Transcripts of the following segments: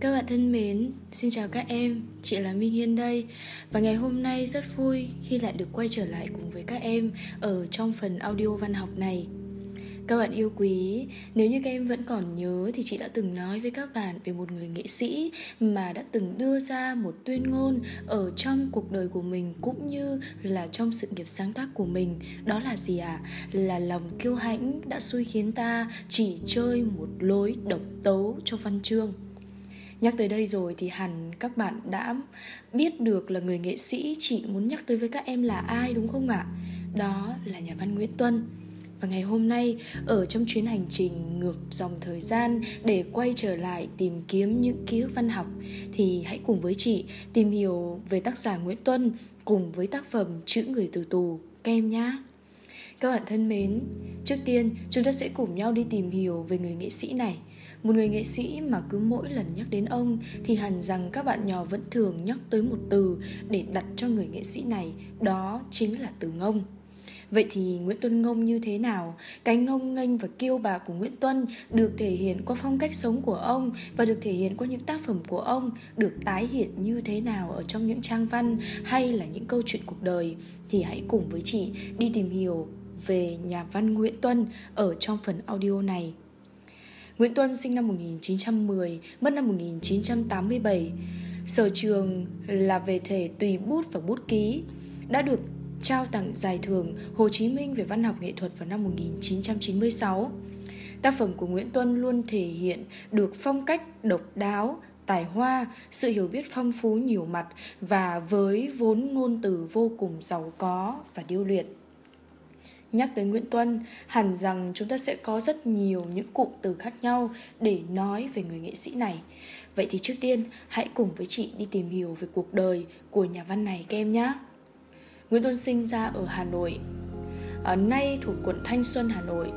Các bạn thân mến, xin chào các em, chị là Minh Hiên đây Và ngày hôm nay rất vui khi lại được quay trở lại cùng với các em ở trong phần audio văn học này các bạn yêu quý, nếu như các em vẫn còn nhớ thì chị đã từng nói với các bạn về một người nghệ sĩ mà đã từng đưa ra một tuyên ngôn ở trong cuộc đời của mình cũng như là trong sự nghiệp sáng tác của mình. Đó là gì ạ? À? Là lòng kiêu hãnh đã xui khiến ta chỉ chơi một lối độc tấu cho văn chương. Nhắc tới đây rồi thì hẳn các bạn đã biết được là người nghệ sĩ chị muốn nhắc tới với các em là ai đúng không ạ? Đó là nhà văn Nguyễn Tuân. Và ngày hôm nay, ở trong chuyến hành trình ngược dòng thời gian để quay trở lại tìm kiếm những ký ức văn học thì hãy cùng với chị tìm hiểu về tác giả Nguyễn Tuân cùng với tác phẩm Chữ người từ tù kem nhá. Các bạn thân mến, trước tiên chúng ta sẽ cùng nhau đi tìm hiểu về người nghệ sĩ này. Một người nghệ sĩ mà cứ mỗi lần nhắc đến ông thì hẳn rằng các bạn nhỏ vẫn thường nhắc tới một từ để đặt cho người nghệ sĩ này, đó chính là từ ngông. Vậy thì Nguyễn Tuân Ngông như thế nào? Cái ngông nghênh và kiêu bạc của Nguyễn Tuân được thể hiện qua phong cách sống của ông và được thể hiện qua những tác phẩm của ông được tái hiện như thế nào ở trong những trang văn hay là những câu chuyện cuộc đời thì hãy cùng với chị đi tìm hiểu về nhà văn Nguyễn Tuân ở trong phần audio này. Nguyễn Tuân sinh năm 1910, mất năm 1987. Sở trường là về thể tùy bút và bút ký, đã được trao tặng giải thưởng Hồ Chí Minh về văn học nghệ thuật vào năm 1996. Tác phẩm của Nguyễn Tuân luôn thể hiện được phong cách độc đáo, tài hoa, sự hiểu biết phong phú nhiều mặt và với vốn ngôn từ vô cùng giàu có và điêu luyện. Nhắc tới Nguyễn Tuân, hẳn rằng chúng ta sẽ có rất nhiều những cụm từ khác nhau để nói về người nghệ sĩ này. Vậy thì trước tiên, hãy cùng với chị đi tìm hiểu về cuộc đời của nhà văn này các em nhé. Nguyễn Tuân sinh ra ở Hà Nội, ở nay thuộc quận Thanh Xuân, Hà Nội.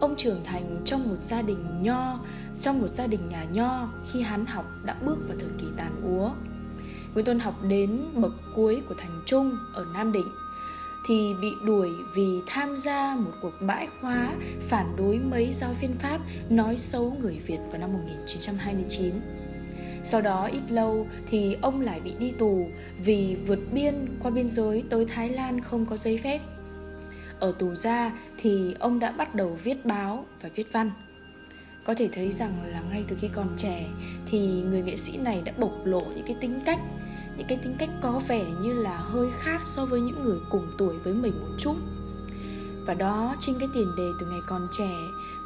Ông trưởng thành trong một gia đình nho, trong một gia đình nhà nho khi hắn học đã bước vào thời kỳ tàn úa. Nguyễn Tuân học đến bậc cuối của thành trung ở Nam Định thì bị đuổi vì tham gia một cuộc bãi khóa phản đối mấy giáo viên Pháp nói xấu người Việt vào năm 1929. Sau đó ít lâu thì ông lại bị đi tù vì vượt biên qua biên giới tới Thái Lan không có giấy phép. Ở tù ra thì ông đã bắt đầu viết báo và viết văn. Có thể thấy rằng là ngay từ khi còn trẻ thì người nghệ sĩ này đã bộc lộ những cái tính cách những cái tính cách có vẻ như là hơi khác so với những người cùng tuổi với mình một chút và đó chính cái tiền đề từ ngày còn trẻ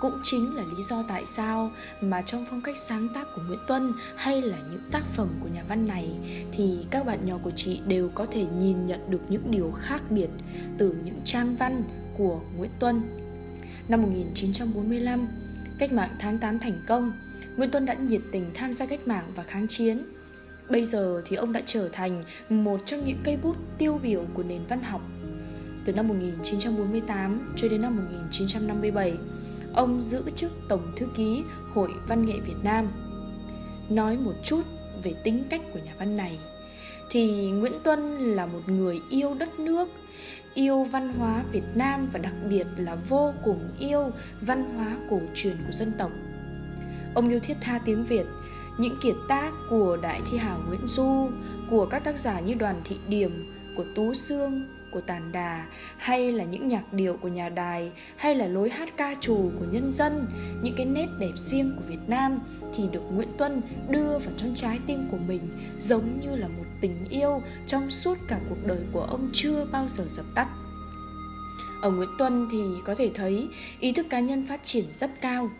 cũng chính là lý do tại sao mà trong phong cách sáng tác của Nguyễn Tuân hay là những tác phẩm của nhà văn này thì các bạn nhỏ của chị đều có thể nhìn nhận được những điều khác biệt từ những trang văn của Nguyễn Tuân. Năm 1945, cách mạng tháng 8 thành công, Nguyễn Tuân đã nhiệt tình tham gia cách mạng và kháng chiến. Bây giờ thì ông đã trở thành một trong những cây bút tiêu biểu của nền văn học từ năm 1948 cho đến năm 1957, ông giữ chức Tổng Thư ký Hội Văn nghệ Việt Nam. Nói một chút về tính cách của nhà văn này, thì Nguyễn Tuân là một người yêu đất nước, yêu văn hóa Việt Nam và đặc biệt là vô cùng yêu văn hóa cổ truyền của dân tộc. Ông yêu thiết tha tiếng Việt, những kiệt tác của Đại Thi hào Nguyễn Du, của các tác giả như Đoàn Thị Điểm, của Tú Sương, của tàn đà hay là những nhạc điệu của nhà đài hay là lối hát ca trù của nhân dân những cái nét đẹp riêng của việt nam thì được nguyễn tuân đưa vào trong trái tim của mình giống như là một tình yêu trong suốt cả cuộc đời của ông chưa bao giờ dập tắt. Ở nguyễn tuân thì có thể thấy ý thức cá nhân phát triển rất cao.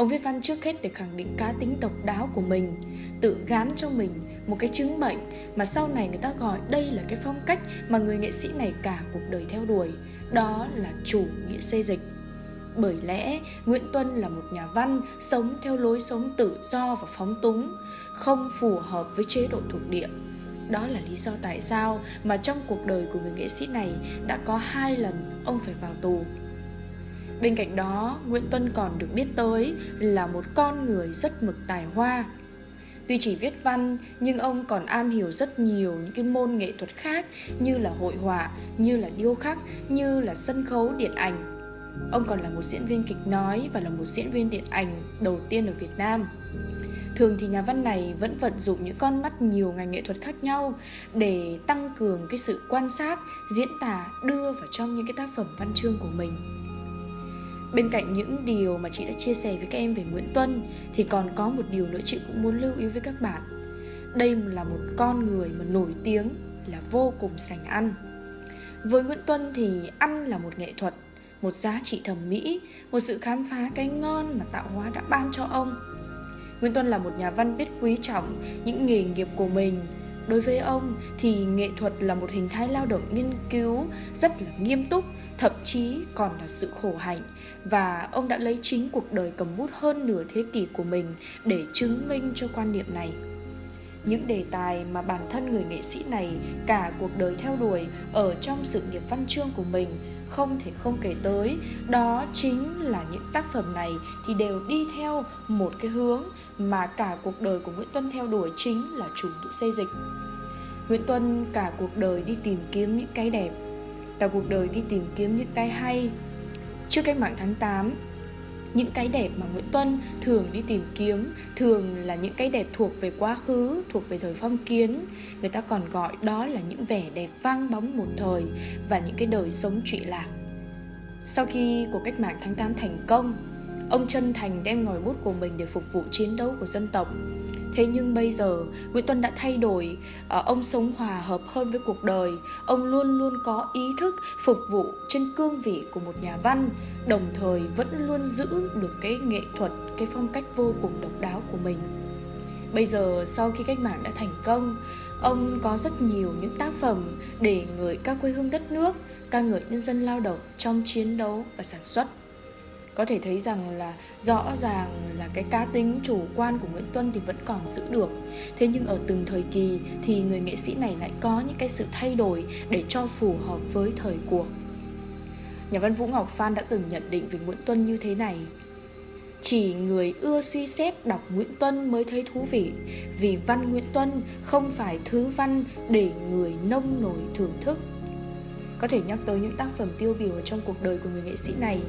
Ông viết văn trước hết để khẳng định cá tính độc đáo của mình, tự gán cho mình một cái chứng bệnh mà sau này người ta gọi đây là cái phong cách mà người nghệ sĩ này cả cuộc đời theo đuổi, đó là chủ nghĩa xây dịch. Bởi lẽ Nguyễn Tuân là một nhà văn sống theo lối sống tự do và phóng túng, không phù hợp với chế độ thuộc địa. Đó là lý do tại sao mà trong cuộc đời của người nghệ sĩ này đã có hai lần ông phải vào tù Bên cạnh đó, Nguyễn Tuân còn được biết tới là một con người rất mực tài hoa. Tuy chỉ viết văn, nhưng ông còn am hiểu rất nhiều những cái môn nghệ thuật khác như là hội họa, như là điêu khắc, như là sân khấu, điện ảnh. Ông còn là một diễn viên kịch nói và là một diễn viên điện ảnh đầu tiên ở Việt Nam. Thường thì nhà văn này vẫn vận dụng những con mắt nhiều ngành nghệ thuật khác nhau để tăng cường cái sự quan sát, diễn tả đưa vào trong những cái tác phẩm văn chương của mình. Bên cạnh những điều mà chị đã chia sẻ với các em về Nguyễn Tuân thì còn có một điều nữa chị cũng muốn lưu ý với các bạn. Đây là một con người mà nổi tiếng là vô cùng sành ăn. Với Nguyễn Tuân thì ăn là một nghệ thuật, một giá trị thẩm mỹ, một sự khám phá cái ngon mà tạo hóa đã ban cho ông. Nguyễn Tuân là một nhà văn biết quý trọng những nghề nghiệp của mình. Đối với ông thì nghệ thuật là một hình thái lao động nghiên cứu rất là nghiêm túc, thậm chí còn là sự khổ hạnh. Và ông đã lấy chính cuộc đời cầm bút hơn nửa thế kỷ của mình để chứng minh cho quan niệm này. Những đề tài mà bản thân người nghệ sĩ này cả cuộc đời theo đuổi ở trong sự nghiệp văn chương của mình không thể không kể tới đó chính là những tác phẩm này thì đều đi theo một cái hướng mà cả cuộc đời của Nguyễn Tuân theo đuổi chính là chủ nghĩa xây dịch. Nguyễn Tuân cả cuộc đời đi tìm kiếm những cái đẹp, cả cuộc đời đi tìm kiếm những cái hay. Trước cách mạng tháng 8, những cái đẹp mà Nguyễn Tuân thường đi tìm kiếm thường là những cái đẹp thuộc về quá khứ, thuộc về thời phong kiến. Người ta còn gọi đó là những vẻ đẹp vang bóng một thời và những cái đời sống trụy lạc. Sau khi cuộc cách mạng tháng 8 thành công, ông chân thành đem ngòi bút của mình để phục vụ chiến đấu của dân tộc. Thế nhưng bây giờ, Nguyễn Tuân đã thay đổi. Ờ, ông sống hòa hợp hơn với cuộc đời. Ông luôn luôn có ý thức phục vụ trên cương vị của một nhà văn, Đồng thời vẫn luôn giữ được cái nghệ thuật, Cái phong cách vô cùng độc đáo của mình. Bây giờ, sau khi cách mạng đã thành công, Ông có rất nhiều những tác phẩm để người ca quê hương đất nước, ca ngợi nhân dân lao động trong chiến đấu và sản xuất có thể thấy rằng là rõ ràng là cái cá tính chủ quan của Nguyễn Tuân thì vẫn còn giữ được. Thế nhưng ở từng thời kỳ thì người nghệ sĩ này lại có những cái sự thay đổi để cho phù hợp với thời cuộc. Nhà văn Vũ Ngọc Phan đã từng nhận định về Nguyễn Tuân như thế này. Chỉ người ưa suy xét đọc Nguyễn Tuân mới thấy thú vị, vì văn Nguyễn Tuân không phải thứ văn để người nông nổi thưởng thức có thể nhắc tới những tác phẩm tiêu biểu ở trong cuộc đời của người nghệ sĩ này,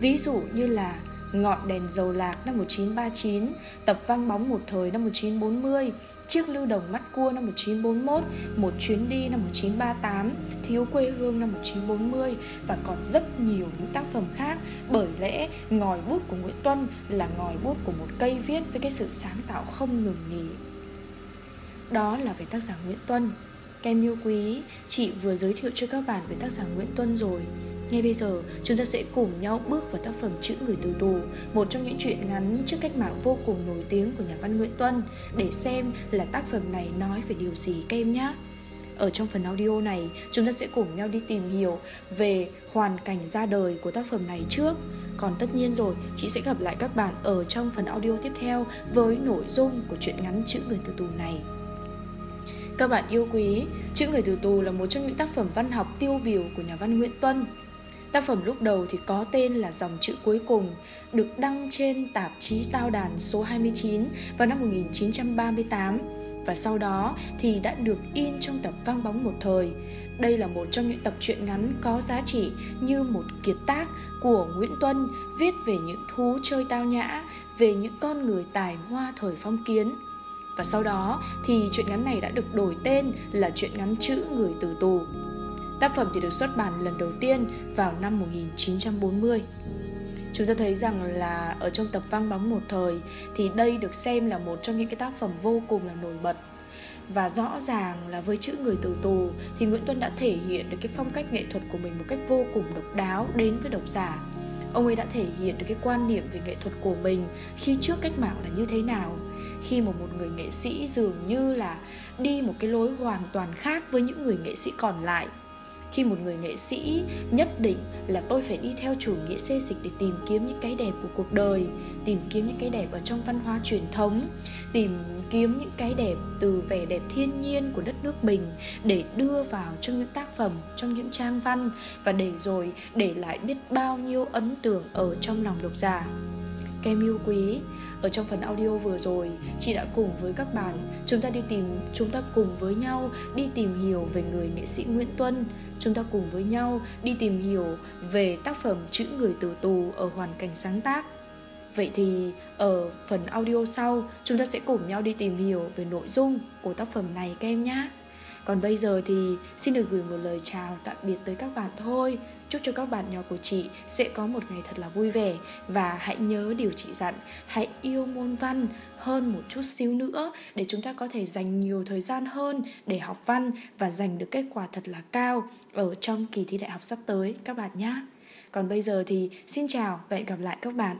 ví dụ như là Ngọn đèn dầu lạc năm 1939, Tập vang bóng một thời năm 1940, Chiếc lưu đồng mắt cua năm 1941, Một chuyến đi năm 1938, Thiếu quê hương năm 1940 và còn rất nhiều những tác phẩm khác bởi lẽ ngòi bút của Nguyễn Tuân là ngòi bút của một cây viết với cái sự sáng tạo không ngừng nghỉ. Đó là về tác giả Nguyễn Tuân. Kem yêu quý, chị vừa giới thiệu cho các bạn về tác giả Nguyễn Tuân rồi. Ngay bây giờ, chúng ta sẽ cùng nhau bước vào tác phẩm Chữ Người Từ Tù, một trong những truyện ngắn trước cách mạng vô cùng nổi tiếng của nhà văn Nguyễn Tuân, để xem là tác phẩm này nói về điều gì các em nhé. Ở trong phần audio này, chúng ta sẽ cùng nhau đi tìm hiểu về hoàn cảnh ra đời của tác phẩm này trước. Còn tất nhiên rồi, chị sẽ gặp lại các bạn ở trong phần audio tiếp theo với nội dung của truyện ngắn Chữ Người Từ Tù này. Các bạn yêu quý, Chữ Người Từ Tù là một trong những tác phẩm văn học tiêu biểu của nhà văn Nguyễn Tuân. Tác phẩm lúc đầu thì có tên là Dòng chữ cuối cùng, được đăng trên tạp chí Tao đàn số 29 vào năm 1938 và sau đó thì đã được in trong tập Vang bóng một thời. Đây là một trong những tập truyện ngắn có giá trị như một kiệt tác của Nguyễn Tuân viết về những thú chơi tao nhã, về những con người tài hoa thời phong kiến. Và sau đó thì truyện ngắn này đã được đổi tên là truyện ngắn chữ Người từ tù. Tác phẩm thì được xuất bản lần đầu tiên vào năm 1940. Chúng ta thấy rằng là ở trong tập Vang bóng một thời thì đây được xem là một trong những cái tác phẩm vô cùng là nổi bật và rõ ràng là với chữ người từ tù thì Nguyễn Tuân đã thể hiện được cái phong cách nghệ thuật của mình một cách vô cùng độc đáo đến với độc giả ông ấy đã thể hiện được cái quan niệm về nghệ thuật của mình khi trước cách mạng là như thế nào. Khi mà một người nghệ sĩ dường như là đi một cái lối hoàn toàn khác với những người nghệ sĩ còn lại khi một người nghệ sĩ nhất định là tôi phải đi theo chủ nghĩa xê dịch để tìm kiếm những cái đẹp của cuộc đời, tìm kiếm những cái đẹp ở trong văn hóa truyền thống, tìm kiếm những cái đẹp từ vẻ đẹp thiên nhiên của đất nước mình để đưa vào trong những tác phẩm, trong những trang văn và để rồi để lại biết bao nhiêu ấn tượng ở trong lòng độc giả. Kem yêu quý ở trong phần audio vừa rồi, chị đã cùng với các bạn chúng ta đi tìm, chúng ta cùng với nhau đi tìm hiểu về người nghệ sĩ nguyễn tuân chúng ta cùng với nhau đi tìm hiểu về tác phẩm chữ người từ tù ở hoàn cảnh sáng tác Vậy thì ở phần audio sau, chúng ta sẽ cùng nhau đi tìm hiểu về nội dung của tác phẩm này các em nhé. Còn bây giờ thì xin được gửi một lời chào tạm biệt tới các bạn thôi. Chúc cho các bạn nhỏ của chị sẽ có một ngày thật là vui vẻ và hãy nhớ điều chị dặn, hãy yêu môn văn hơn một chút xíu nữa để chúng ta có thể dành nhiều thời gian hơn để học văn và giành được kết quả thật là cao ở trong kỳ thi đại học sắp tới các bạn nhé. Còn bây giờ thì xin chào và hẹn gặp lại các bạn